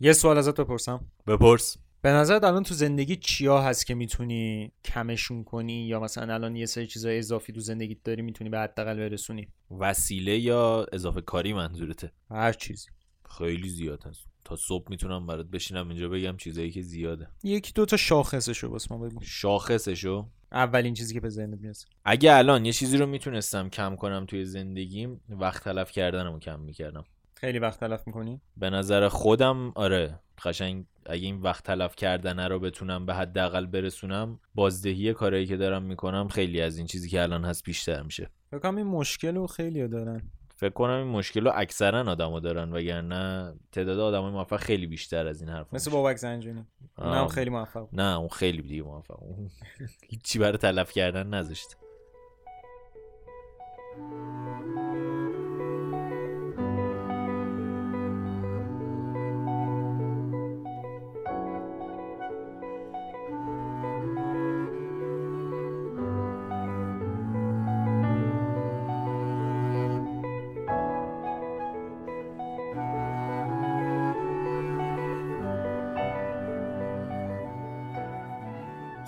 یه سوال ازت بپرسم. بپرس. به نظرت الان تو زندگی چیا هست که می‌تونی کمشون کنی یا مثلا الان یه سری چیزای اضافی تو زندگیت داری می‌تونی به حداقل برسونی؟ وسیله یا اضافه کاری منظورته؟ هر چیزی. خیلی زیاد هست. تا صبح می‌تونم برات بشینم اینجا بگم چیزایی که زیاده. یکی دو تا شاخصشو واسه ما بگو. شاخصشو؟ اولین چیزی که به ذهنت میاد. اگه الان یه چیزی رو می‌تونستم کم کنم توی زندگیم وقت تلف کردنمو کم می‌کردم. خیلی وقت تلف می‌کنی؟ به نظر خودم آره. قشنگ اگه این وقت تلف کردنه رو بتونم به حداقل برسونم بازدهی کارهایی که دارم می‌کنم خیلی از این چیزی که الان هست بیشتر میشه. فکر کنم این مشکل رو خیلی دارن. فکر کنم این مشکل رو اکثرا آدما دارن وگرنه تعداد آدمای موفق خیلی بیشتر از این حرف مثل بابک زنجانی. نه خیلی موفق. نه اون خیلی دیگه موفق اون هیچی برای تلف کردن نذاشت.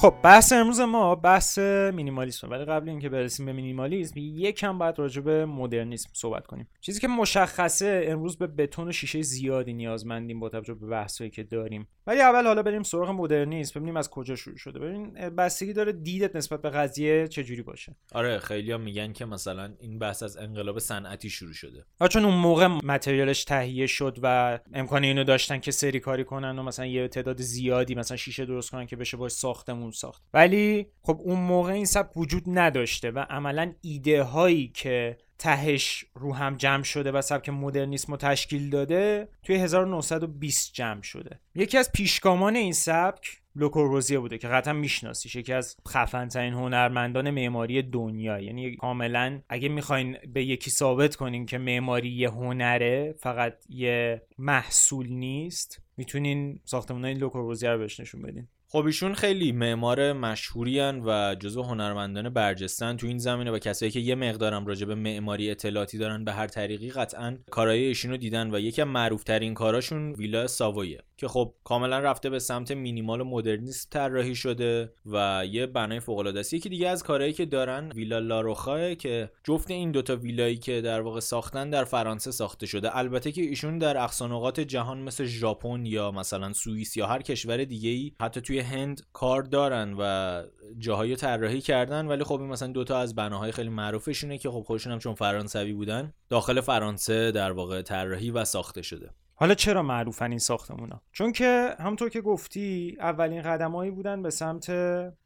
خب بحث امروز ما بحث مینیمالیسم. ولی قبل اینکه برسیم به مینیمالیسم یکم باید راجع به مدرنیسم صحبت کنیم. چیزی که مشخصه امروز به بتون و شیشه زیادی نیازمندیم با توجه به بحثایی که داریم. ولی اول حالا بریم سراغ مدرنیسم ببینیم از کجا شروع شده. ببین بستگی داره دیدت نسبت به قضیه چجوری باشه. آره خیلی هم میگن که مثلا این بحث از انقلاب صنعتی شروع شده. آ چون اون موقع متریالش تهیه شد و امکان اینو داشتن که سری کاری کنن و مثلا یه تعداد زیادی مثلا شیشه درست کنن که بشه باش ساختمون ساخت. ولی خب اون موقع این سبک وجود نداشته و عملا ایده هایی که تهش رو هم جمع شده و سبک مدرنیسم رو تشکیل داده توی 1920 جمع شده. یکی از پیشگامان این سبک لوکوروزیه بوده که قطعا میشناسیش یکی از خفنترین هنرمندان معماری دنیا. یعنی کاملا اگه می‌خواین به یکی ثابت کنین که معماری یه هنره فقط یه محصول نیست می‌تونین ساختمان های لوکوروزیه رو بهش نشون بدین. خب ایشون خیلی معمار مشهوری و جزو هنرمندان برجستن تو این زمینه و کسایی که یه مقدارم راجع به معماری اطلاعاتی دارن به هر طریقی قطعا کارهای ایشون رو دیدن و یکی از معروف ترین کاراشون ویلا ساوویه که خب کاملا رفته به سمت مینیمال و مدرنیسم طراحی شده و یه بنای فوق العاده است. یکی دیگه از کارهایی که دارن ویلا لاروخا که جفت این دوتا ویلایی که در واقع ساختن در فرانسه ساخته شده. البته که ایشون در اقصانقات جهان مثل ژاپن یا مثلا سوئیس یا هر کشور دیگه ای حتی توی هند کار دارن و جاهای طراحی کردن. ولی خب این مثلا دوتا از بناهای خیلی معروفشونه که خب خودشون هم چون فرانسوی بودن داخل فرانسه در واقع طراحی و ساخته شده. حالا چرا معروفن این ساختمونا؟ چون که همونطور که گفتی اولین قدمایی بودن به سمت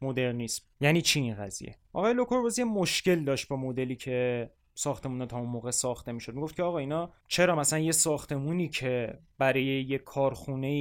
مدرنیسم. یعنی چی این قضیه؟ آقای لوکوربوزی مشکل داشت با مدلی که ساختمون تا اون موقع ساخته می‌شد. می‌گفت که آقا اینا چرا مثلا یه ساختمونی که برای یه کارخونه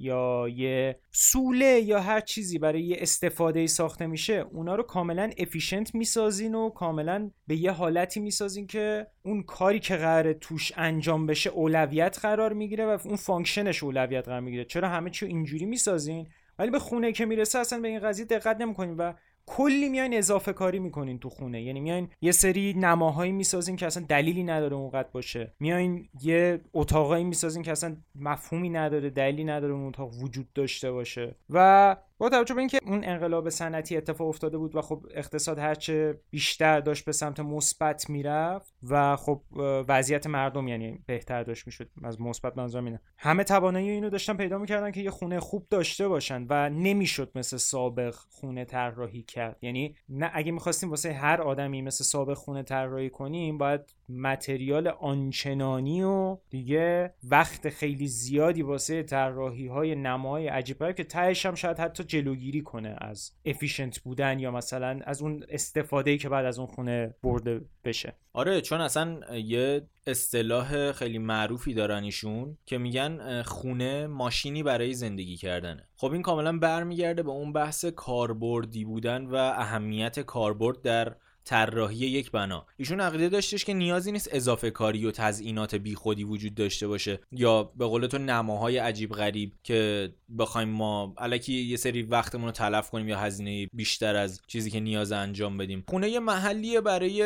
یا یه سوله یا هر چیزی برای یه استفاده ساخته میشه اونا رو کاملا efficient می‌سازین و کاملا به یه حالتی می‌سازین که اون کاری که قراره توش انجام بشه اولویت قرار می‌گیره و اون function ش اولویت قرار می‌گیره. چرا همه چی اینجوری می‌سازین؟ ولی به خونه که می‌رسه اصلا به این قضیه دقت نمی‌کنین و کلی میاین اضافه کاری می‌کنین تو خونه. یعنی میاین یه سری نماهایی می‌سازین که اصلا دلیلی نداره اونقدر باشه. میاین یه اتاقایی می‌سازین که اصلا مفهومی نداره دلیلی نداره اون اتاق وجود داشته باشه. و با توجه به اینکه اون انقلاب صنعتی اتفاق افتاده بود و خب اقتصاد هرچه بیشتر داشت به سمت مثبت می‌رفت و خب وضعیت مردم یعنی بهتر داشت می‌شد. از مثبت منظورم اینه. همه توانایی اینو داشتن پیدا می‌کردن که یه خونه خوب داشته باشن و نمی‌شد مثل سابق خونه طراحی کرد. یعنی نه اگه می‌خواستیم واسه هر آدمی مثل سابق خونه طراحی کنیم باید متریال آنچنانی و دیگه وقت خیلی زیادی واسه طراحی های نمای عجیب که تهش هم شاید حتی جلوگیری کنه از افیشنت بودن یا مثلا از اون استفاده که بعد از اون خونه برده بشه. آره چون اصلا یه اصطلاح خیلی معروفی دارن ایشون که میگن خونه ماشینی برای زندگی کردنه. خب این کاملا برمیگرده به اون بحث کاربردی بودن و اهمیت کاربرد در طراحی یک بنا. ایشون عقیده داشتش که نیازی نیست اضافه کاری و تزئینات بیخودی وجود داشته باشه. یا به قول تو نماهای عجیب غریب که بخوایم ما الکی یه سری وقتمون رو تلف کنیم یا هزینه بیشتر از چیزی که نیاز انجام بدیم. خونه یه محلیه برای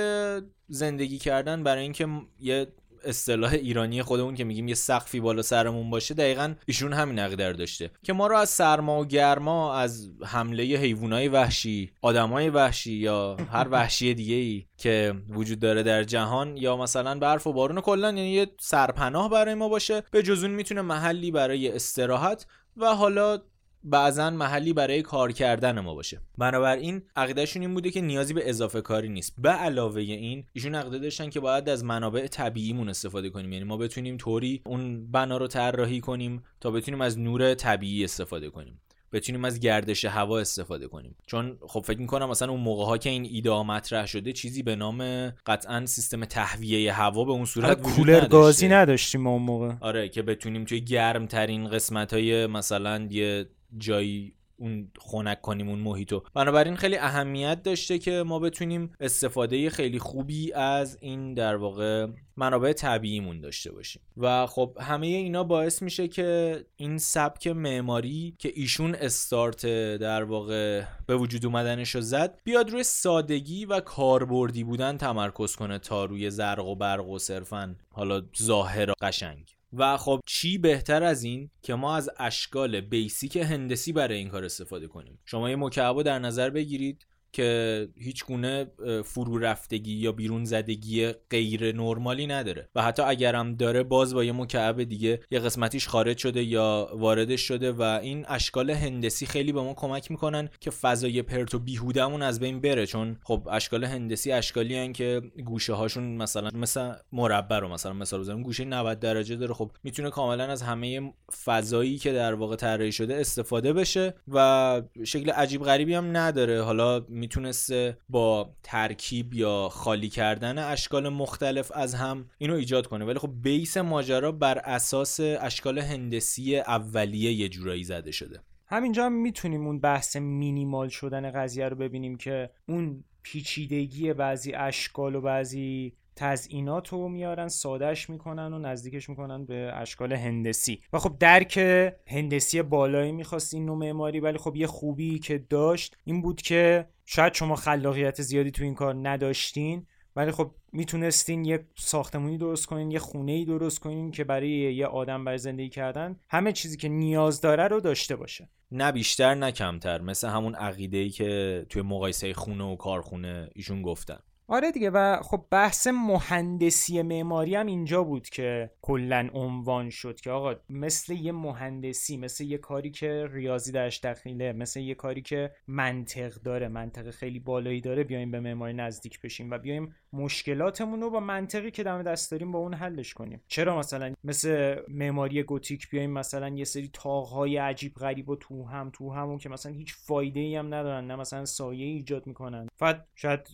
زندگی کردن برای اینکه یه اصطلاح ایرانی خودمون که میگیم یه سقفی بالا سرمون باشه دقیقا ایشون همین عقیده داشته. که ما رو از سرما و گرما از حمله حیوانات وحشی آدمای وحشی یا هر وحشی دیگه ای که وجود داره در جهان یا مثلا برف و بارون کلا یعنی یه سرپناه برای ما باشه به جزون می‌تونه محلی برای استراحت و حالا بعضا محلی برای کار کردن ما باشه. بنابراین عقیدهشون این بوده که نیازی به اضافه کاری نیست. به علاوه این ایشون عقیده داشتن که باید از منابع طبیعیمون استفاده کنیم. یعنی ما بتونیم طوری اون بنا رو طراحی کنیم تا بتونیم از نور طبیعی استفاده کنیم. بتونیم از گردش هوا استفاده کنیم. چون خب فکر می‌کنم مثلا اون موقع ها که این ایده مطرح شده چیزی به نام قطعا سیستم تهویه هوا به اون صورت کولر گازی نداشتیم اون موقع. آره که بتونیم توی گرم ترین قسمت های مثلا یه جایی اون خنک کنیم اون محیطو. بنابراین خیلی اهمیت داشته که ما بتونیم استفاده خیلی خوبی از این در واقع منابع طبیعیمون داشته باشیم. و خب همه اینا باعث میشه که این سبک معماری که ایشون استارت در واقع به وجود اومدنش رو زد بیاد روی سادگی و کاربردی بودن تمرکز کنه تا روی زرق و برق و صرفا حالا ظاهر قشنگ. و خب چی بهتر از این که ما از اشکال بیسیک هندسی برای این کار استفاده کنیم؟ شما یه مکعب در نظر بگیرید. که هیچ گونه فرو رفتگی یا بیرون زدگی غیر نرمالی نداره. و حتی اگرم داره باز با یه مکعب دیگه یه قسمتیش خارج شده یا واردش شده و این اشکال هندسی خیلی به ما کمک می‌کنن که فضای پرت و بیهودمون از بین بره. چون خب اشکال هندسی اشکالی هن که گوشه هاشون مثلا مثل مربع رو مثلا مثال بزنیم گوشه 90 درجه داره. خب می‌تونه کاملا از همه فضایی که در واقع طراحی شده استفاده بشه و شکل عجیب غریبی هم نداره. حالا می‌تونسته با ترکیب یا خالی کردن اشکال مختلف از هم اینو ایجاد کنه. ولی خب بیس ماجرا بر اساس اشکال هندسی اولیه یه جورایی زده شده. همینجا هم می‌تونیم اون بحث مینیمال شدن قضیه رو ببینیم که اون پیچیدگی بعضی اشکال و بعضی تزئینات رو میارن سادهش می‌کنن و نزدیکش می‌کنن به اشکال هندسی. و خب درک هندسی بالایی می‌خواست این نوع معماری ولی خب یه خوبی که داشت این بود که شاید شما خلاقیت زیادی تو این کار نداشتین ولی خب می‌تونستین یه ساختمونی درست کنین یه خونه ای درست کنین که برای یه آدم برای زندگی کردن همه چیزی که نیاز داره رو داشته باشه. نه بیشتر نه کمتر. مثل همون عقیده ای که توی مقایسه خونه و کارخونه ایشون گفتن. آره دیگه و خب بحث مهندسی معماری هم اینجا بود که کلا عنوان شد که آقا مثل یه مهندسی مثل یه کاری که ریاضی درش دخیله مثل یه کاری که منطق داره منطق خیلی بالایی داره بیایم به معماری نزدیک بشیم و بیایم مشکلاتمون رو با منطقی که دم دست داریم با اون حلش کنیم. چرا مثلا مثل معماری گوتیک بیایم مثلا یه سری تاغهای عجیب غریب و تو هم تو همون که مثلا هیچ فایده ای هم ندارن نه مثلا سایه ایجاد می‌کنن. فقط شاید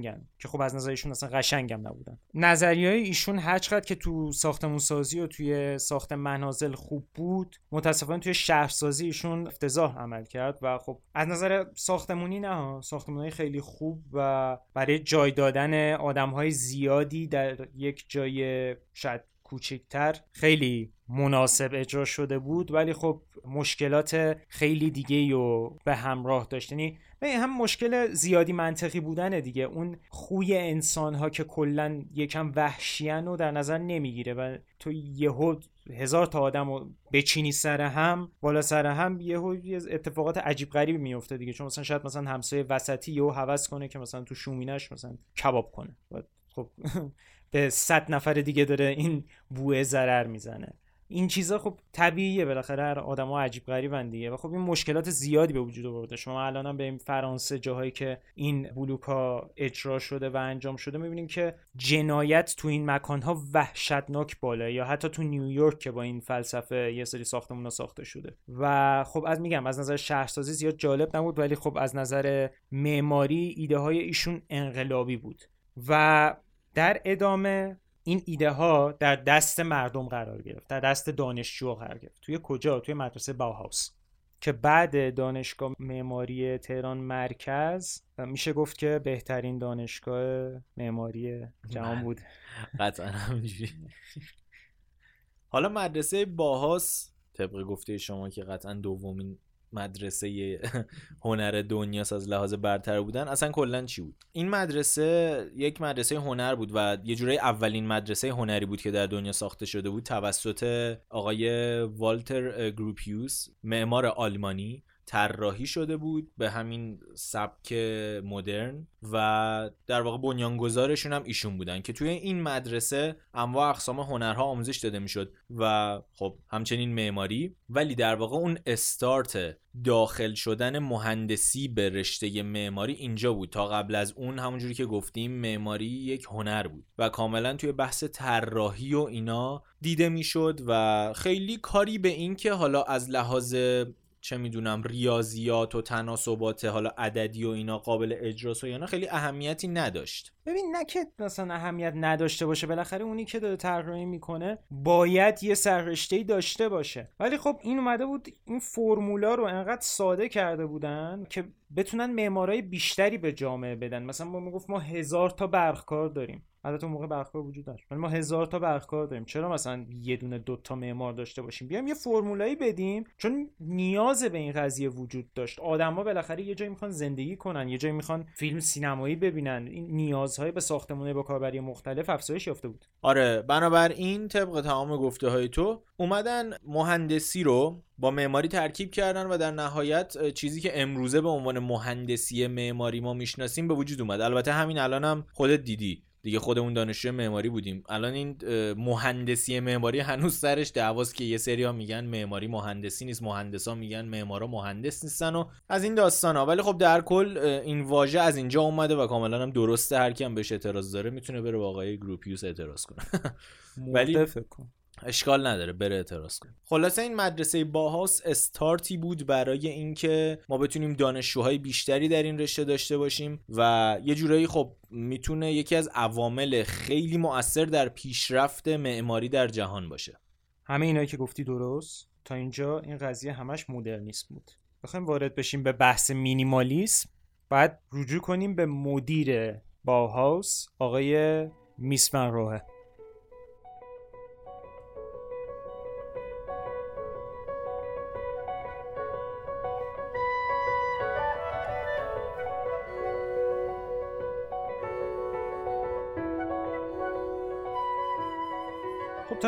قشنگن که خب از نظرشون اصلا قشنگم نبودن. نظریه ایشون هرچقدر که تو ساختمون سازی و توی ساخت منازل خوب بود متاسفانه توی شهرسازی ایشون افتضاح عمل کرد و خب از نظر ساختمونی نه ساختمونی خیلی خوب و برای جای دادن آدم های زیادی در یک جای شاید کوچکتر خیلی مناسب اجرا شده بود ولی خب مشکلات خیلی دیگه رو به همراه داشت. یعنی هم مشکل زیادی منطقی بودن دیگه. اون خوی انسان ها که کلا یکم وحشیان رو در نظر نمی‌گیره و تو یهو هزار تا آدم رو بچینی سر هم بالا سر هم یهو اتفاقات عجیب غریبی میفته دیگه. چون مثلا شاید مثلا همسایه وسطی یهو هوس کنه که مثلا تو شومینش مثلا کباب کنه. خب به صد نفر دیگه داره این بوه ضرر می‌زنه. این چیزا خب طبیعیه بالاخره هر آدما عجیب غریبن دیگه و خب این مشکلات زیادی به وجود آورده. شما الان به فرانسه جاهایی که این بلوکا اجرا شده و انجام شده می‌بینیم که جنایت تو این مکانها وحشتناک بالا یا حتی تو نیویورک که با این فلسفه یه سری ساختمون ساخته شده. و خب از میگم از نظر شهرسازی زیاد جالب نبود ولی خب از نظر معماری ایده های ایشون انقلابی بود. و در ادامه این ایده ها در دست مردم قرار گرفت در دست دانشجو قرار گرفت. توی کجا؟ توی مدرسه باهاوس که بعد دانشگاه معماری تهران مرکز میشه گفت که بهترین دانشگاه معماری جهان. بود. قطعا همینجوری. حالا مدرسه باهاس طبق گفته شما که قطعا دومین مدرسه هنر دنیاست از لحاظ برتر بودن اصلا کلا چی بود؟ این مدرسه یک مدرسه هنر بود و یه جورای اولین مدرسه هنری بود که در دنیا ساخته شده بود توسط آقای والتر گروپیوس معمار آلمانی. طراحی شده بود به همین سبک مدرن و در واقع بنیانگذارشون هم ایشون بودن که توی این مدرسه انواع اقسام هنرها آموزش داده می‌شد و خب همچنین معماری. ولی در واقع اون استارت داخل شدن مهندسی به رشته معماری اینجا بود. تا قبل از اون همونجوری که گفتیم معماری یک هنر بود و کاملا توی بحث طراحی و اینا دیده می‌شد و خیلی کاری به این که حالا از لحاظ چه می‌دونم ریاضیات و تناسبات حالا عددی و اینا قابل اجراست و نه خیلی اهمیتی نداشت. ببین نه که مثلا اهمیت نداشته باشه بالاخره اونی که داره طراحی می‌کنه باید یه سررشته داشته باشه. ولی خب این اومده بود این فرمولا رو انقدر ساده کرده بودن که بتونن معمارای بیشتری به جامعه بدن. مثلا ما می‌گفت ما هزار تا برخکار داریم. البته اون موقع برخکار وجود داشت ولی ما هزار تا برخکار داریم. چرا مثلا یه دونه دو تا معمار داشته باشیم؟ بیام یه فرمولایی بدیم. چون نیاز به این قضیه وجود داشت. آدما بالاخره یه جایی می‌خوان زندگی کنن یه جایی می‌خوان فیلم سینمایی ببینن. این نیازهای به ساختمونه با کاربری مختلف افزایش یافته بود. آره بنابراین طبق تمام گفته های تو اومدن مهندسی رو با معماری ترکیب کردن و در نهایت چیزی که امروزه به عنوان مهندسی معماری ما می‌شناسیم به وجود اومد. البته همین الانم هم خودت دیدی. دیگه خودمون دانشجو معماری بودیم. الان این مهندسی معماری هنوز سرش دعواست که یه سری ها میگن معماری مهندسی نیست مهندسا میگن معمارا مهندس نیستن و از این داستان ها ولی خب در کل این واژه از اینجا اومده و کاملا هم درسته. هر کی بهش اعتراض داره می‌تونه بره با آقای گروپیوس اعتراض کنه. ولی اشکال نداره بره اعتراض کن خلاصه این مدرسه باهاس استارتی بود برای اینکه ما بتونیم دانشجوهای بیشتری در این رشته داشته باشیم و یه جورایی خب می‌تونه یکی از عوامل خیلی مؤثر در پیشرفت معماری در جهان باشه. همه اینایی که گفتی درست. تا اینجا این قضیه همش مدرنیسم بود. بخوایم وارد بشیم به بحث مینیمالیسم. بعد رجوع کنیم به مدیر باهاوس آقای میسمن روه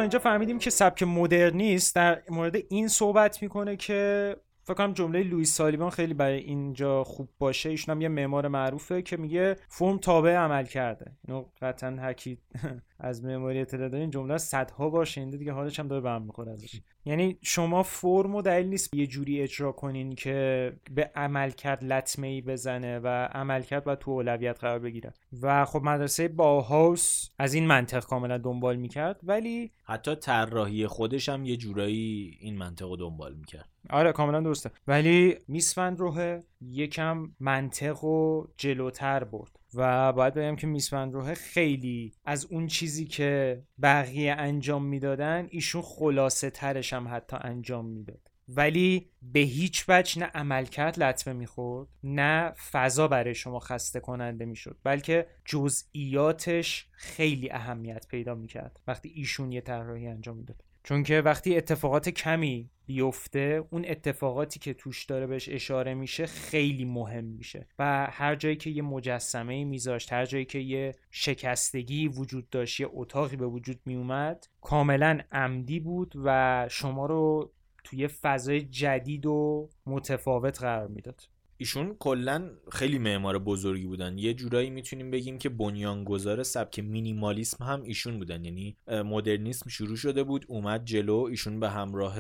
اینجا فهمیدیم که سبک مدرنیست در مورد این صحبت می‌کنه که فکر کنم جمله لوئیس سالیبان خیلی برای اینجا خوب باشه. ایشون هم یه معمار معروفه که میگه فرم تابع عمل کرده. اینو قطعا هر از معماری اطلاع این جمله صدها بار شنیده دیگه حالش هم داره برم می‌خوره ازش. یعنی شما فرم و دلیل نیست یه جوری اجرا کنین که به عملکرد لطمه ای بزنه و عملکرد باید تو اولویت قرار بگیره. و خب مدرسه باهاوس از این منطق کاملا دنبال می‌کرد ولی حتی طراحی خودش هم یه جورایی این منطق رو دنبال می‌کرد. آره کاملا درسته. ولی میسفند روحه یکم منطق و جلوتر برد. و باید بگم که میسفند روحه خیلی از اون چیزی که بقیه انجام می‌دادن ایشون خلاصه ترش هم حتی انجام می‌داد. ولی به هیچ وجه نه عملکرد لطمه می‌خورد نه فضا برای شما خسته کننده می‌شد بلکه جزئیاتش خیلی اهمیت پیدا می‌کرد وقتی ایشون یه طراحی انجام می‌داد. چون که وقتی اتفاقات کمی بیفته اون اتفاقاتی که توش داره بهش اشاره میشه خیلی مهم میشه و هر جایی که یه مجسمه میذاشت هر جایی که یه شکستگی وجود داشت یه اتاقی به وجود میومد کاملا عمدی بود و شما رو توی فضای جدید و متفاوت قرار می‌داد. ایشون کلا خیلی معمار بزرگی بودن. یه جورایی می‌تونیم بگیم که بنیانگذار سبک مینیمالیسم هم ایشون بودن. یعنی مدرنیسم شروع شده بود اومد جلو ایشون به همراه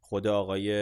خود آقای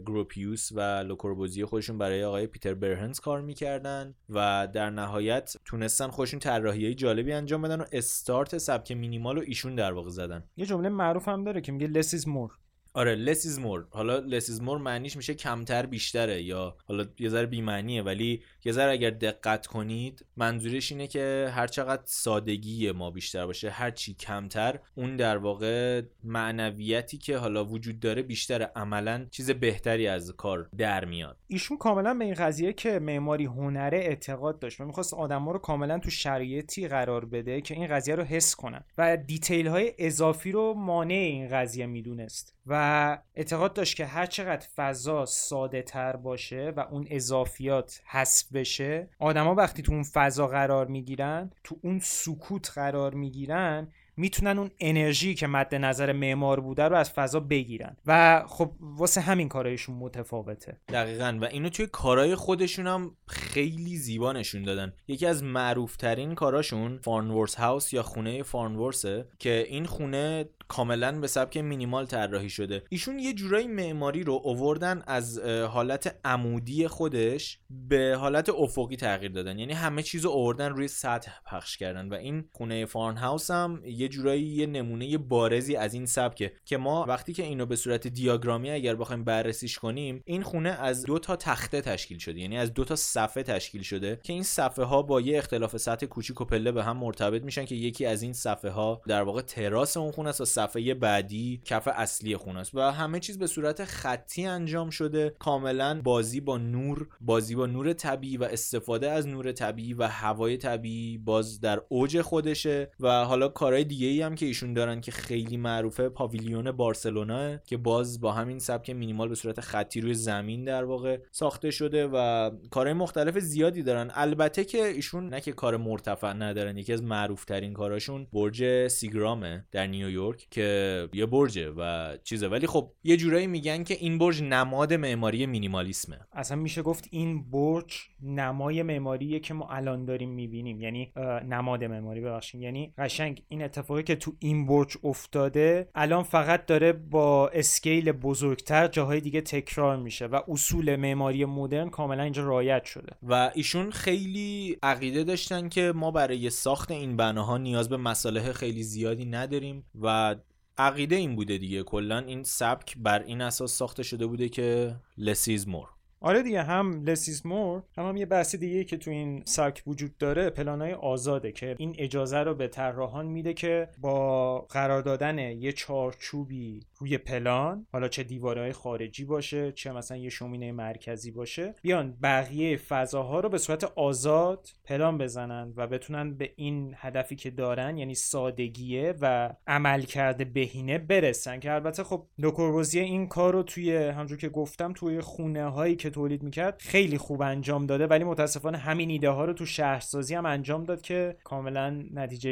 گروپیوس و لوکوربوزی خودشون برای آقای پیتر برهنز کار می‌کردن و در نهایت تونستن خودشون طراحی جالبی انجام بدن و استارت سبک مینیمال رو ایشون در واقع زدن. یه جمله معروف هم داره که میگه less is more. آره less is more. حالا less is more معنیش میشه کمتر بیشتره یا حالا یه ذره بی‌معنیه. ولی یه ذره اگر دقت کنید منظورش اینه که هر چقدر سادگی ما بیشتر باشه هر چی کمتر اون در واقع معنویتی که حالا وجود داره بیشتر عملا چیز بهتری از کار در میاد. ایشون کاملا به این قضیه که معماری هنره اعتقاد داشت و می‌خواست آدما رو کاملا تو شرایطی قرار بده که این قضیه رو حس کنن و دیتیل های اضافی رو مانع این قضیه می‌دونست. و اعتقاد داشت که هر چقدر فضا ساده تر باشه و اون اضافیات حذف بشه آدما وقتی تو اون فضا قرار می‌گیرن تو اون سکوت قرار می‌گیرن می‌تونن اون انرژی که مد نظر معمار بوده رو از فضا بگیرن. و خب واسه همین کارایشون متفاوته. دقیقا. و اینو توی کارهای خودشون هم خیلی زیبا نشون دادن. یکی از معروفترین کاراشون فارنورس هاوس یا خونه فارنورسه که این خونه کاملا به سبک مینیمال طراحی شده. ایشون یه جورایی معماری رو اووردن از حالت عمودی خودش به حالت افقی تغییر دادن. یعنی همه چیز رو اووردن روی سطح پخش کردن. و این خونه فارن هاوس هم یه جورایی یه نمونه بارزی از این سبکه که ما وقتی که اینو به صورت دیاگرامی اگر بخوایم بررسیش کنیم این خونه از دو تا تخته تشکیل شده یعنی از دو تا صفحه تشکیل شده که این صفحه ها با یه اختلاف سطح کوچیک و پله به هم مرتبط میشن که یکی از این صفحه ها در واقع تراس اون خونه است صفحه بعدی کف اصلی خونه است و همه چیز به صورت خطی انجام شده. کاملا بازی با نور بازی با نور طبیعی و استفاده از نور طبیعی و هوای طبیعی باز در اوج خودشه و حالا کارهای دیگه ای هم که ایشون دارن که خیلی معروفه پاویلیون بارسلونا که باز با همین سبک مینیمال به صورت خطی روی زمین در واقع ساخته شده و کارهای مختلف زیادی دارن. البته که ایشون نه که کار مرتفع ندارن یکی از معروف ترین کاراشون برج سیگرامه در نیویورک که یه برجه و چیزه. ولی خب یه جورایی میگن که این برج نماد معماری مینیمالیسمه. اصلا میشه گفت این برج نمای معماریه که ما الان داریم می‌بینیم. یعنی نماد معماری ببخشید. یعنی قشنگ این اتفاقی که تو این برج افتاده الان فقط داره با اسکیل بزرگتر جاهای دیگه تکرار میشه و اصول معماری مدرن کاملا اینجا رعایت شده. و ایشون خیلی عقیده داشتن که ما برای ساخت این بناها نیاز به مصالح خیلی زیادی نداریم و عقیده این بوده دیگه. کلا این سبک بر این اساس ساخته شده بوده که لسیز مور آره دیگه هم لسیز مور هم, هم یه بحث دیگه که تو این سبک وجود داره پلانای آزاده که این اجازه رو به طراحان میده که با قرار دادن یه چارچوبی روی پلان حالا چه دیوارهای خارجی باشه چه مثلا یه شومینه مرکزی باشه بیان بقیه فضاها رو به صورت آزاد پلان بزنن و بتونن به این هدفی که دارن یعنی سادگیه و عملکرد بهینه برسن. که البته خب لوکوربوزیه این کار رو توی همونجور که گفتم توی خونه هایی که تولید می‌کرد خیلی خوب انجام داده ولی متاسفانه همین ایده ها رو تو شهرسازی هم انجام داد که کاملا نتیجه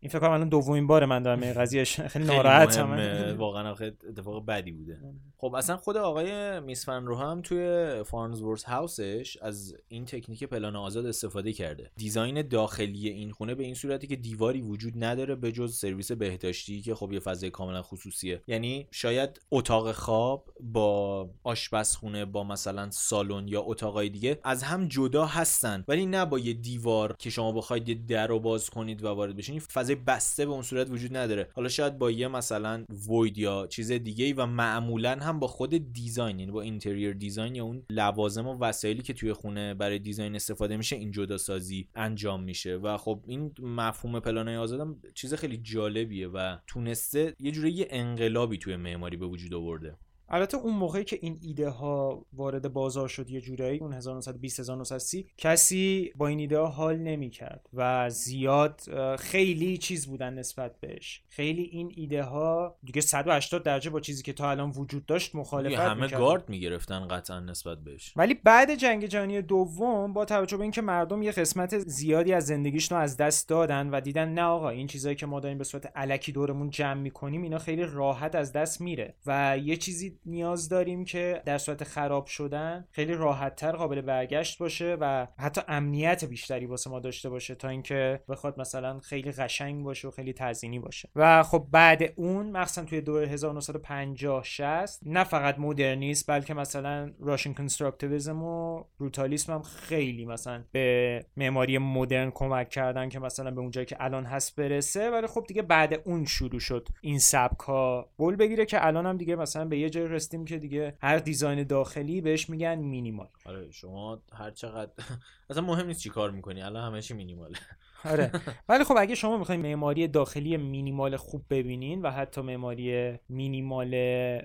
این فکر کنم الان دومین بار من دارم این قضیه خیلی ناراحتم واقعا اتفاق بدی بوده. خب اصلا خود آقای میسفن رو هم توی Farnsworth House ش از این تکنیک پلان آزاد استفاده کرده. design داخلی این خونه به این صورتی که دیواری وجود نداره به جز سرویس بهداشتی که خب یه فضای کاملا خصوصیه. یعنی شاید اتاق خواب با آشپزخونه با مثلا سالن یا اتاقای دیگه از هم جدا هستن. ولی نه با یه دیوار که شما بخواید یه در رو باز کنید و وارد بشین فضای بسته به اون صورت وجود نداره. حالا شاید با یه مثلا void یا چیز دیگه و معمولا هم با خود design یعنی با interior design یا اون لوازم و وسایلی که توی خونه برای دیزاین استفاده میشه این جدا سازی انجام میشه. و خب این مفهوم پلانای آزادم چیز خیلی جالبیه و تونسته یه جوری یه انقلابی توی معماری به وجود آورده. البته اون موقعی که این ایده ها وارد بازار شد یه جورایی اون 1920 1930 کسی با این ایده ها حال نمی کرد و زیاد خیلی چیز بودن نسبت بهش. خیلی این ایده ها دیگه 180 درجه با چیزی که تا الان وجود داشت مخالفت همه می‌کرد. گارد می‌گرفتن قطعا نسبت بهش. ولی بعد جنگ جهانی دوم با توجه به اینکه مردم یه قسمت زیادی از زندگیشون از دست دادن و دیدن نه آقا این چیزایی که ما داریم به صورت علکی دورمون جمع می‌کنیم اینا خیلی راحت از دست میره. و یه چیزی نیاز داریم که در صورت خراب شدن خیلی راحت تر قابل برگشت باشه و حتی امنیت بیشتری واسه ما داشته باشه تا اینکه بخواد مثلا خیلی قشنگ باشه و خیلی تزینی باشه. و خب بعد اون مخصوصا توی دور 1950 60 نه فقط مدرنیسم بلکه مثلا راشن کنستراکتیویسم و بروتالیسم هم خیلی مثلا به معماری مدرن کمک کردن که مثلا به اونجایی که الان هست برسه. ولی خب دیگه بعد اون شروع شد این سبک ها بول بگیره که الان هم دیگه مثلا به یه جای رسیدیم که دیگه هر دیزاین داخلی بهش میگن مینیمال. آره شما هر چقدر اصلا مهم نیست چی کار می‌کنی الان همه چی مینیماله. آره. ولی خب اگه شما می‌خواین معماری داخلی مینیمال خوب ببینین و حتی معماری مینیمال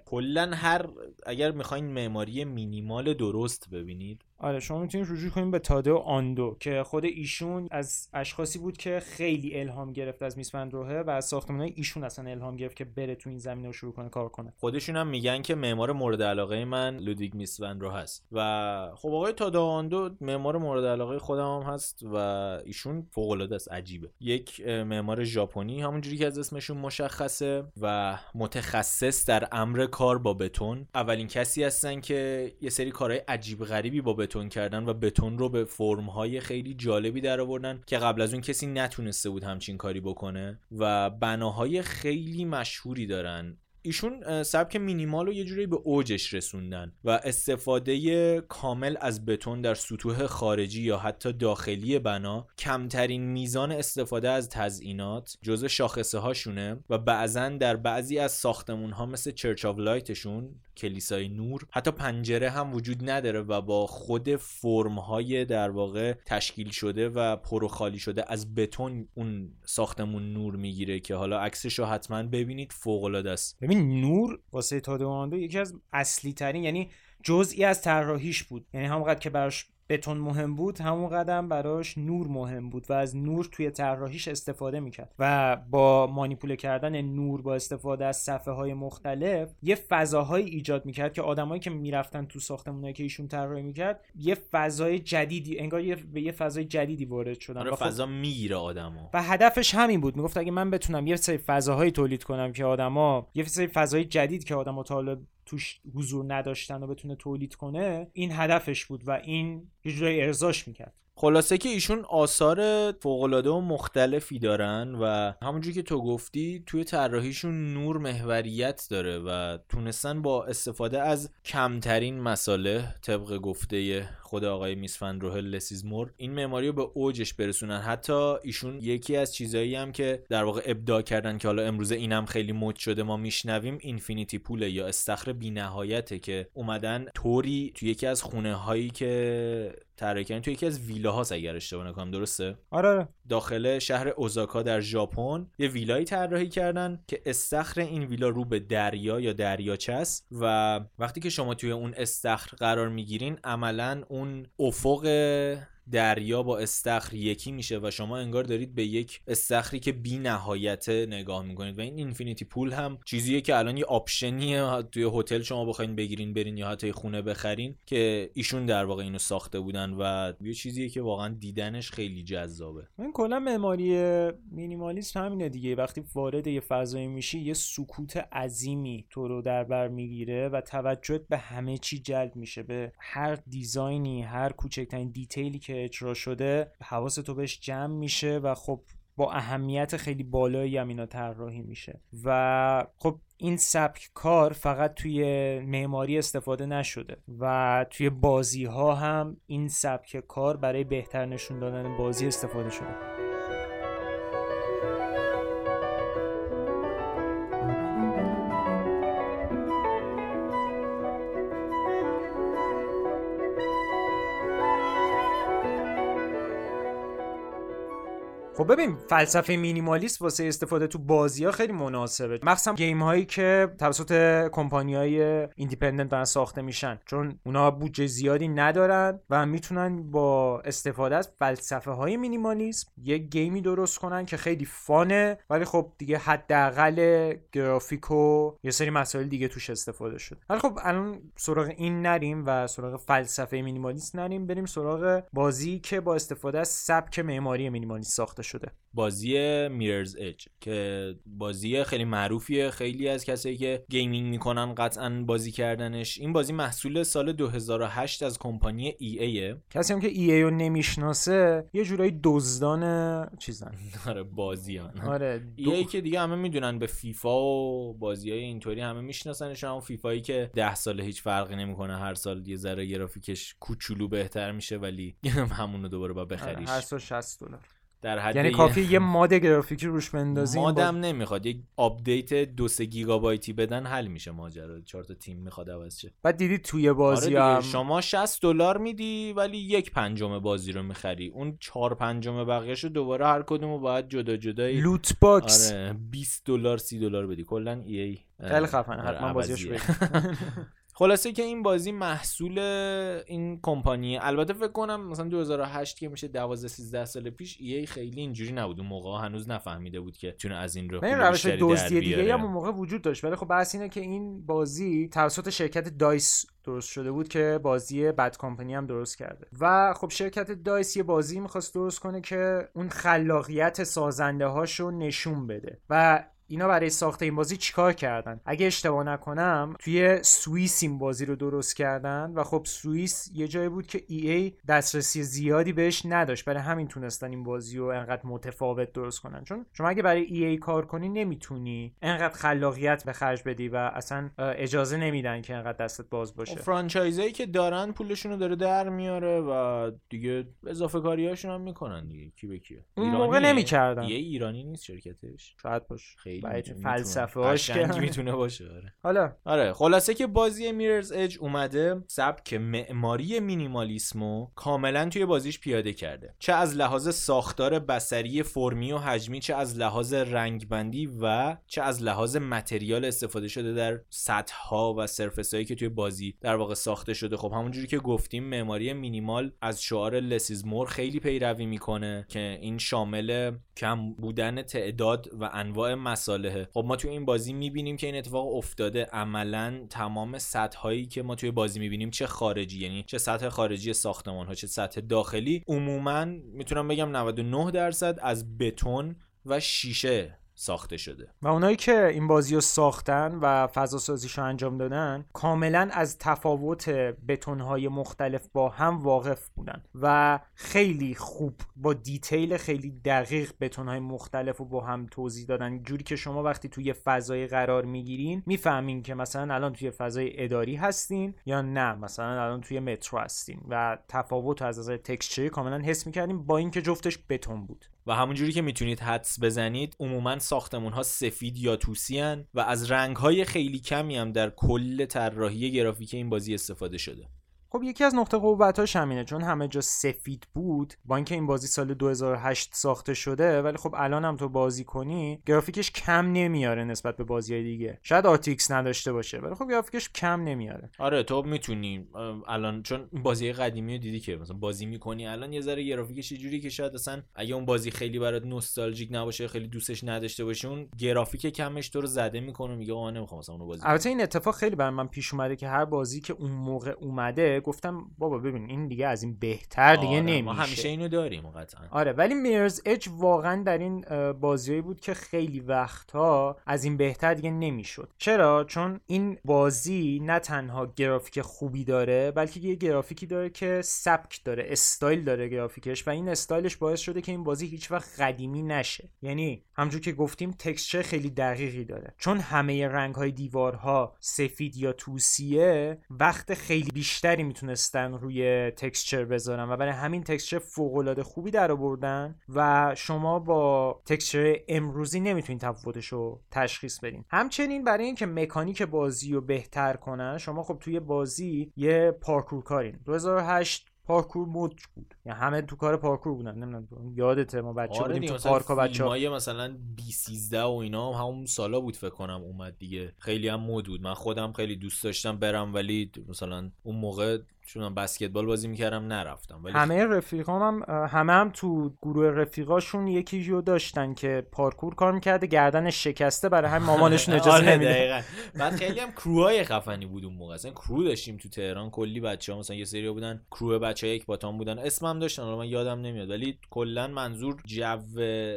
کلا هر اگر می‌خواین معماری مینیمال درست ببینید آره شما می‌تونید رجوع کنید به تادو آندو که خود ایشون از اشخاصی بود که خیلی الهام گرفت از میس و از ساختمانهای ایشون اصلا الهام گرفت که بره تو این زمینه رو شروع کنه کار کنه. خودشون هم میگن که معمار مورد علاقه من لودیگ میس رو هست و خب آقای تادو آندو معمار مورد علاقه خودم هم هست و ایشون فوق العاده است عجیبه. یک معمار ژاپنی همونجوری که از اسمشون مشخصه و متخصص در امر کار با بتون. اولین کسی هستن که یه سری کارهای عجیب غریبی با کردن و بتون رو به فرمهای خیلی جالبی در آوردن که قبل از اون کسی نتونسته بود همچین کاری بکنه و بناهای خیلی مشهوری دارن. ایشون سبک مینیمال رو یه جوری به اوجش رسوندن و استفاده کامل از بتون در سطوح خارجی یا حتی داخلی بنا کمترین میزان استفاده از تزئینات جزء شاخصه هاشونه و بعضا در بعضی از ساختمون ها مثل Church of Light شون کلیسای نور. حتی پنجره هم وجود نداره و با خود فرم های در واقع تشکیل شده و پر و خالی شده از بتون اون ساختمون نور می‌گیره که حالا عکسش رو حتما ببینید. فوق العاده است. ببین نور واسه تادائو آندو یکی از اصلی ترین یعنی جزئی از طراحیش بود. یعنی همونقدر که براش بتون مهم بود همون قدر هم براش نور مهم بود و از نور توی طراحیش استفاده می‌کرد و با مانیپوله کردن نور با استفاده از صفحه های مختلف یه فضاهایی ایجاد می‌کرد که آدمایی که می‌رفتن تو ساختمونایی که ایشون طراحی می‌کرد یه فضای جدیدی انگار یه به یه فضای جدیدی وارد شدن. آره فضا می‌گیره آدمو. و هدفش همین بود. می‌گفت اگه من بتونم یه سری فضاهایی تولید کنم که آدما یه سری فضای جدید که آدما تا توش حضور نداشتن و بتونه تولید کنه این هدفش بود و این یه جورایی ارزاش می‌کرد. خلاصه که ایشون آثار فوقالعاده و مختلفی دارن و همونجور که تو گفتی توی طراحیشون نور محوریت داره و تونستن با استفاده از کمترین مساله طبق گفته خود آقای میسفند روهل لسیزمور این معماری رو به اوجش برسونن حتی ایشون یکی از چیزایی هم که در واقع ابداع کردن که حالا امروزه اینم خیلی مد شده ما میشنویم اینفینیتی پوله یا استخر بینهایته که اومدن طوری توی یکی از خونه هایی که طراحی کردن توی یکی از ویلاهاست اگر اشتباه نکنم درسته آره, آره. داخل شهر اوزاکا در ژاپن یه ویلایی طراحی کردن که استخر این ویلا رو به دریا یا دریاچه است و وقتی که شما توی اون استخر قرار می‌گیرین عملا اون افق دریا با استخر یکی میشه و شما انگار دارید به یک استخری که بی نهایت نگاه می‌کنید و این infinity pool هم چیزیه که الان یه option یه. توی هتل شما بخواین بگیرین برین یا حتی خونه بخرین که ایشون در واقع اینو ساخته بودن و یه چیزیه که واقعا دیدنش خیلی جذابه. این کلا معماری مینیمالیسم همینه دیگه. وقتی وارد یه فضایی میشی یه سکوت عظیمی تو رو در بر می‌گیره و توجهت به همه چی جلب میشه. به هر دیزاینی هر کوچکترین دیتیلی که اجرا شده حواس تو بهش جمع میشه و خب با اهمیت خیلی بالایی هم اینا طراحی میشه. و خب این سبک کار فقط توی معماری استفاده نشده و توی بازی ها هم این سبک کار برای بهتر نشون دادن بازی استفاده شده. خب ببین فلسفه مینیمالیست واسه استفاده تو بازی ها خیلی مناسبه. مخصوصا game هایی که توسط کمپانی های independent دارن ساخته میشن. چون اونا بودجه زیادی ندارن و می‌تونن با استفاده از فلسفه های مینیمالیسم یک game ی درست کنن که خیلی fun ه ولی خب دیگه حداقل گرافیک و یه سری مسائل دیگه توش استفاده شد ولی خب الان سراغ این نریم و سراغ فلسفه مینیمالیست نریم بریم سراغ بازی که با استفاده از سبک معماری مینیمالیست ساخته شده. بازی Mirror's Edge که بازی خیلی معروفیه. خیلی از کسایی که gaming می‌کنن قطعا بازی کردنش. این بازی محصول سال 2008 از کمپانی EA یه کسی هم که EA رو نمی‌شناسه یه جورایی دزدان چیزن. آره بازیان. آره EA که دیگه همه می‌دونن به فیفا و بازی های اینطوری همه میشناسنش. همون فیفایی که ده سال هیچ فرقی نمی‌کنه. هر سال یه ذره گرافیکش کوچولو بهتر میشه ولی همونو دوباره باید بخریش. هر سال 60 دلار. در حد یعنی کافی یه mod گرافیکی روش بندازیم مادم با... نمی‌خواد. یک update دو سه گیگابایتی بدن حل میشه ماجرا. چهار تا تیم می‌خواد عوض شه. بعد دیدی توی بازی آره هم... شما 60 دلار میدی ولی یک پنجم بازی رو می‌خری. اون چهار پنجم بقیه‌شو دوباره هر کدومو باید جدا جدا loot box. آره 20 دلار 30 دلار بدی. کلا EA خیلی خفن حتما بازیش خلاصه که این بازی محصول این کمپانی البته فکر کنم مثلا 2008 که میشه 12 13 سال پیش EA خیلی اینجوری نبود. اون موقع هنوز نفهمیده بود که تونه از این رو این روش دزدی دیگه هم اون موقع وجود داشت. ولی خب بحث اینه که این بازی توسط شرکت دایس درست شده بود که بازی بد کمپانی هم درست کرده. و خب شرکت دایس یه بازی می‌خواست درست کنه که اون خلاقیت سازنده هاشو نشون بده. و اینا برای ساخت این بازی چیکار کردن؟ اگه اشتباه نکنم توی سوئیس این بازی رو درست کردن و خب سوئیس یه جایی بود که ای ای دسترسی زیادی بهش نداشت. برای همین تونستن این بازی رو انقدر متفاوت درست کنن. چون شما اگه برای ای ای کار کنی نمی‌تونی انقدر خلاقیت به خرج بدی و اصلا اجازه نمیدن که انقدر دستت باز باشه. خب فرانچایزایی که دارن پولشون رو داره در میاره و دیگه اضافه کاریاشون هم می‌کنن دیگه. کی به کیه؟ اون موقع نمی‌کردن. یه ایرانی نیست شرکتش؟ شاید باشه. خیلی فلسفه هاش که. می‌تونه باشه آره. حالا. آره خلاصه که بازی میررز اج اومده سبک معماری مینیمالیسمو کاملا توی بازیش پیاده کرده. چه از لحاظ ساختار بسری فرمی و حجمی چه از لحاظ رنگبندی و چه از لحاظ متریال استفاده شده در سطح ها و سرفس هایی که توی بازی در واقع ساخته شده. خب همونجوری که گفتیم معماری مینیمال از شعار لسیز مور خیلی پیروی می‌کنه که این شامل کم بودن تعداد و انواع مساله خب ما توی این بازی می‌بینیم که این اتفاق افتاده. عملا تمام سطح هایی که ما توی بازی می‌بینیم چه خارجی یعنی چه سطح خارجی ساختمان ها چه سطح داخلی. عموما می‌تونم بگم 99 درصد از بتون و شیشه ساخته شده. و اونایی که این بازی رو ساختن و فضا سازیش رو انجام دادن کاملا از تفاوت بتونهای مختلف با هم واقف بودن و خیلی خوب با دیتیل خیلی دقیق بتونهای مختلف رو با هم توضیح دادن. جوری که شما وقتی توی فضای قرار می‌گیرین می‌فهمین که مثلا الان توی فضای اداری هستین یا نه. مثلا الان توی مترو هستین و تفاوت از نظر تکسچری کاملا حس می‌کردیم با اینکه جفتش بتون بود. و همونجوری که می‌تونید حدس بزنید عموما ساختمون ها سفید یا توسی و از رنگ های خیلی کمی هم در کل طراحی گرافیک این بازی استفاده شده. خب یکی از نقطه قوتاش همینه چون همه جا سفید بود با اینکه این بازی سال 2008 ساخته شده ولی خب الان هم تو بازی کنی گرافیکش کم نمیاره نسبت به بازی دیگه. شاید آتیکس نداشته باشه ولی خب گرافیکش کم نمیاره. آره تو می‌تونی الان چون بازی قدیمی رو دیدی که مثلا بازی می‌کنی الان یه ذره گرافیکش جوری که شاید اصلا اگه اون بازی خیلی برات نوستالژیک نباشه خیلی دوستش نداشته باشی اون گرافیک کمش تو رو زده می‌کنه میگه آقا نمی‌خوام مثلا اونو بازی البته این اتفاق خیلی بر من پیش اومده که هر بازی که اون موقع اومده گفتم بابا ببین این دیگه از این بهتر دیگه آره نمیشه. ما همیشه اینو داریم قطعا. آره ولی میرز اج واقعا در این بازی بود که خیلی وقتها از این بهتر دیگه نمی‌شد. چرا؟ چون این بازی نه تنها گرافیک خوبی داره بلکه یه گرافیکی داره که سبک داره استایل داره گرافیکش و این استایلش باعث شده که این بازی هیچ وقت قدیمی نشه. یعنی همونجور که گفتیم تکسچر خیلی دقیقی داره. چون همه رنگ های دیوارها سفید یا توسیه وقت خیلی بیشتری می‌تونست روی texture بذارن و برای همین texture فوق خوبی در آوردن و شما با texture امروزی نمی‌تونید تفاوتش رو تشخیص بدین. همچنین برای اینکه مکانیک بازی رو بهتر کنن شما خب توی بازی یه پارکور کارین. 2008 پارکور مد بود. یعنی همه تو کار پارکور بودن. نمی‌دونم یادته ما بچه آره بودیم تو پارک بچه ها مثلا بی 13 و اینا هم همون سالا بود فکر کنم اومد دیگه. خیلی هم مود بود. من خودم خیلی دوست داشتم برم ولی مثلا اون موقع چون بسکتبال بازی می‌کردم نرفتم. ولی همه رفیقام هم همه هم تو گروه رفیقاشون یکی جو داشتن که پارکور کار می‌کرده گردن شکسته برای همین مامانشون اجازه آره نمیده. بعد خیلی هم کروهای خفنی بود اون موقع. اصلا کرو داشتیم تو تهران کلی بچه ها مثلا یه سری بودن کرو بچه ها یک باتان بودن اسمم داشتن من یادم نمیاد. ولی کلا منظور جو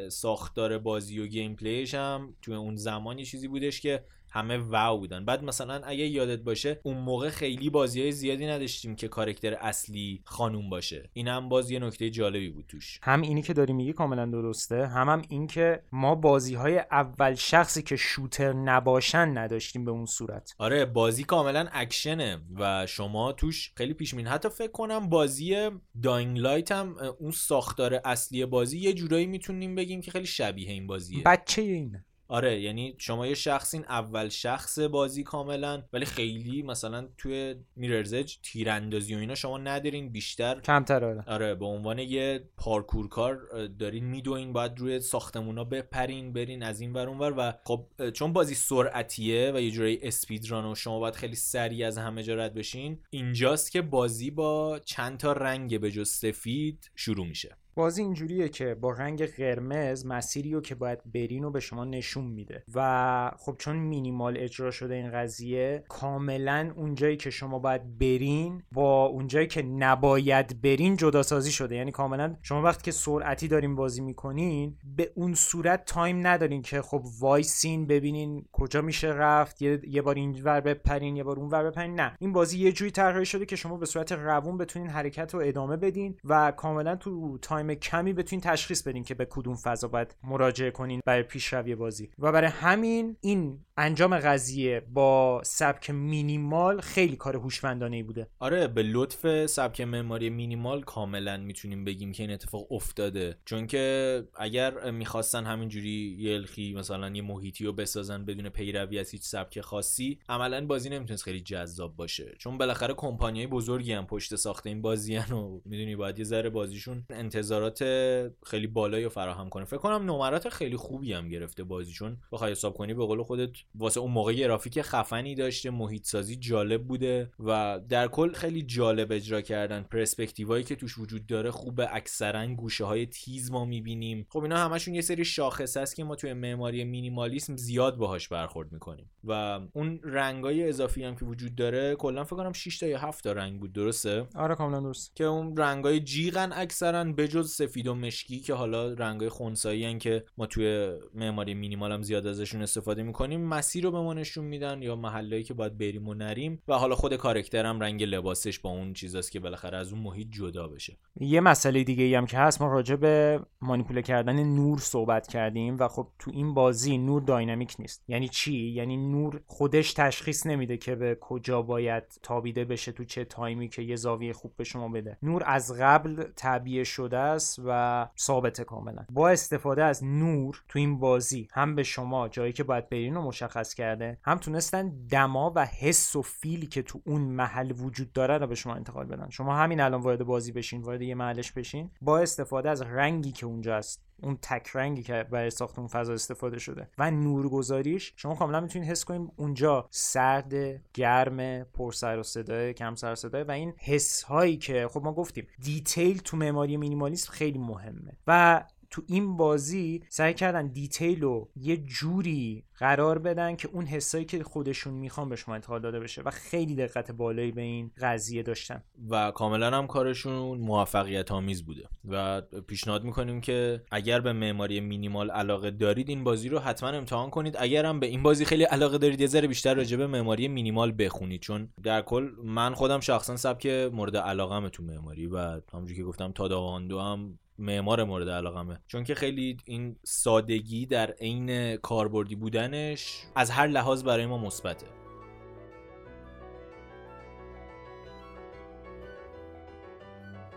ساختار بازی و gameplay ش هم تو اون زمان یه چیزی بودش که همه wow بودن. بعد مثلا اگه یادت باشه اون موقع خیلی بازی های زیادی نداشتیم که character اصلی خانوم باشه. این هم باز یه نکته جالبی بود توش. هم اینی که داری میگی کاملا درسته هم هم این که ما بازی های اول شخصی که شوتر نباشن نداشتیم به اون صورت. آره بازی کاملا اکشنه و شما توش خیلی پیش مین حتی فکر کنم بازی Dying Light هم اون ساختار اصلی بازی یه جورایی می‌تونیم بگیم که خیلی شبیه این بازیه. بچه اینه. آره یعنی شما یه شخصین اول شخص بازی کاملا ولی خیلی مثلا توی Mirror's Edge تیراندازی و اینا شما ندارین بیشتر کمتر آره. آره به عنوان یه پارکورکار دارین میدوین باید روی ساختمونا بپرین برین از این ور اونور و خب چون بازی سرعتیه و یه جوری speed run و شما باید خیلی سریع از همه جا رد بشین اینجاست که بازی با چند تا رنگ به جز سفید شروع میشه. بازی اینجوریه که با رنگ قرمز مسیری رو که باید برین رو به شما نشون میده. و خب چون مینیمال اجرا شده این قضیه کاملا اونجایی که شما باید برین با اونجایی که نباید برین جدا سازی شده. یعنی کاملا شما وقتی که سرعتی دارین بازی می‌کنین به اون صورت time ندارین که خب وایسین ببینین کجا میشه رفت یه, یه بار این ور بپرین یه بار اون ور بپرین. نه. این بازی یه جوری طراحی شده که شما به صورت روون بتونین حرکت رو ادامه بدین و کاملا تو time کمی بتونین تشخیص بدین که به کدوم فضا باید مراجعه کنین برای پیشروی بازی. و برای همین این انجام قضیه با سبک مینیمال خیلی کار هوشمندانه ای بوده. آره به لطف سبک معماری مینیمال کاملا می‌تونیم بگیم که این اتفاق افتاده. چون که اگر می‌خواستن همینجوری یلخی مثلا یه محیطی رو بسازن بدون پیروی از هیچ سبک خاصی عملا بازی نمی‌تونست خیلی جذاب باشه. چون بالاخره کمپانیای بزرگی هم پشت ساخته این بازی و می‌دونی باید یه ذره بازیشون انتظارات خیلی بالایی رو فراهم کنه. فکر کنم نمرات خیلی خوبی هم گرفته بازی چون بخوای حساب کنی به قول خودت واسه اون موقع گرافیک خفنی داشته محیط سازی جالب بوده و در کل خیلی جالب اجرا کردن. پرسپکتیوایی که توش وجود داره خوبه اکثرا گوشه های تیز ما می‌بینیم. خب اینا همشون یه سری شاخص است که ما توی معماری مینیمالیسم زیاد باهاش برخورد می‌کنیم. و اون رنگای اضافی هم که وجود داره کلا فکر کنم 6 تا یا 7 تا رنگ بود. درسته؟ آره کاملا درست. که اون رنگای جیغن اکثرا بجز سفید و مشکی که حالا رنگای خونسایی که ما توی معماری مینیمال هم زیاد ازشون استفاده می‌کنیم مسیر رو به ما نشون میدن یا محلهایی که باید بریم و نریم و حالا خود کارکترم رنگ لباسش با اون چیزاست که بالاخره از اون محیط جدا بشه. یه مسئله دیگه ای هم که هست ما راجع به مانیپوله کردن نور صحبت کردیم و خب تو این بازی نور داینامیک نیست. یعنی چی؟ یعنی نور خودش تشخیص نمیده که به کجا باید تابیده بشه تو چه تایمی که یه زاویه خوب به شما بده. نور از قبل تعبیه شده است و ثابته کاملا. با استفاده از نور تو این بازی هم به شما جایی که باید برین رو مشخص کرده هم تونستن دما و حس و فیلی که تو اون محل وجود داره رو به شما انتقال بدن. شما همین الان وارد بازی بشین وارد یه محلش بشین. با استفاده از رنگی که اونجا هست. اون تک رنگی که برای ساخت اون فضا استفاده شده و نورگذاریش شما کاملا می‌تونید حس کنید اونجا سرد گرم پر سر و صدای کم سر و و این حس هایی که خب ما گفتیم دیتیل تو معماری مینیمالیسم خیلی مهمه. و تو این بازی سعی کردن دیتیل رو یه جوری قرار بدن که اون حسایی که خودشون می‌خوان به شما انتقال داده بشه و خیلی دقت بالایی به این قضیه داشتن. و کاملا هم کارشون موفقیت آمیز بوده و پیشنهاد می‌کنیم که اگر به معماری مینیمال علاقه دارید این بازی رو حتما امتحان کنید. اگر هم به این بازی خیلی علاقه دارید یه ذره بیشتر راجع به معماری مینیمال بخونید. چون در کل من خودم شخصا سبک مورد علاقه تو معماری و همونجوری که گفتم تاداواندو هم معمار مورد علاقمه. چون که خیلی این سادگی در عین کاربردی بودنش از هر لحاظ برای ما مثبته.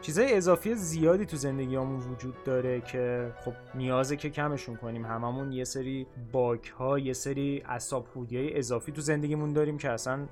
چیزای اضافی زیادی تو زندگیامون وجود داره که خب نیازه که کمشون کنیم. هممون یه سری باک ها یه سری اصاب های اضافی تو زندگیمون داریم که اصلا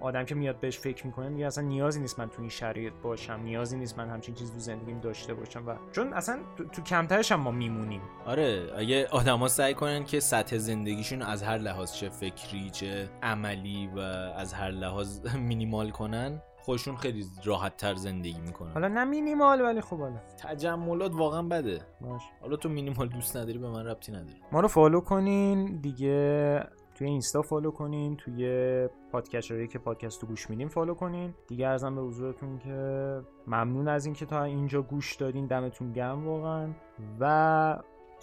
آدم که میاد بهش فکر می‌کنه میگه اصلا نیازی نیست من تو این شرایط باشم نیازی نیست من همچین چیز تو زندگیم داشته باشم و چون اصلا تو, تو کمترش هم ما میمونیم. آره اگه آدما سعی کنن که سطح زندگیشون از هر لحاظ چه فکری چه عملی و از هر لحاظ مینیمال کنن خودشون خیلی راحت تر زندگی می‌کنن. حالا نه مینیمال ولی خب حالا. تجملات واقعا بده. باش. حالا تو مینیمال دوست نداری به من ربطی نداره. ما رو follow کنین دیگه. توی اینستا follow کنین توی پادکست هایی که پادکست رو گوش میدین follow کنین. دیگه عرضم به حضورتون که ممنون از اینکه تا اینجا گوش دادین دمتون گرم واقعا. و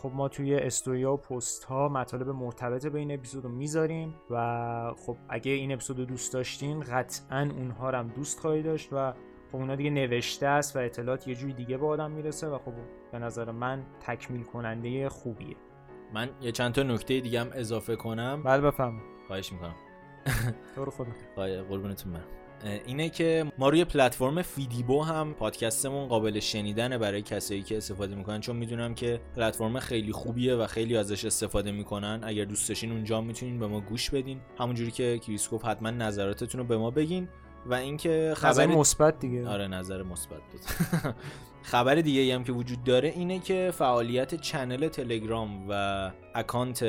خب ما توی استوریا و پست ها مطالب مرتبط به این اپیزود رو می‌ذاریم و خب اگه این اپیزود رو دوست داشتین قطعا اونها رو هم دوست خواهید داشت و خب اونا دیگه نوشته است و اطلاعات یه جوری دیگه به آدم می‌رسه و خب به نظر من تکمیل کننده خوبیه. من یه چند تا نکته دیگه هم اضافه کنم. بله بفهم خواهش می‌کنم. تو رو خدا. قربونتون من اینه که ما روی پلتفرم فیدیبو هم پادکستمون قابل شنیدنه برای کسایی که استفاده می‌کنن چون می‌دونم که پلتفرم خیلی خوبیه و خیلی ازش استفاده می‌کنن. اگر دوست داشتین اونجا می‌تونین به ما گوش بدین. همونجوری که کریس گفت حتما نظراتتون رو به ما بگین. و اینکه خبر مثبت دیگه. آره نظر مثبت بود. خبر دیگه هم که وجود داره اینه که فعالیت channel تلگرام و account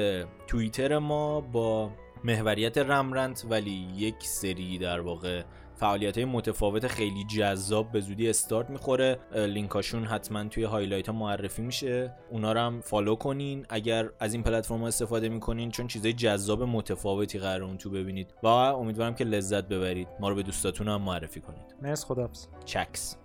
توییتر ما با محوریت رمرنت ولی یک سری در واقع فعالیت های متفاوت خیلی جذاب به زودی استارت می‌خوره. لینکاشون حتما توی highlight ها معرفی میشه. اونا رو هم follow کنین. اگر از این پلتفرم استفاده می‌کنین چون چیزای جذاب متفاوتی قرار اون تو ببینید. و امیدوارم که لذت ببرید. ما رو به دوستاتون هم معرفی کنید. مرسی خدافظ چکس.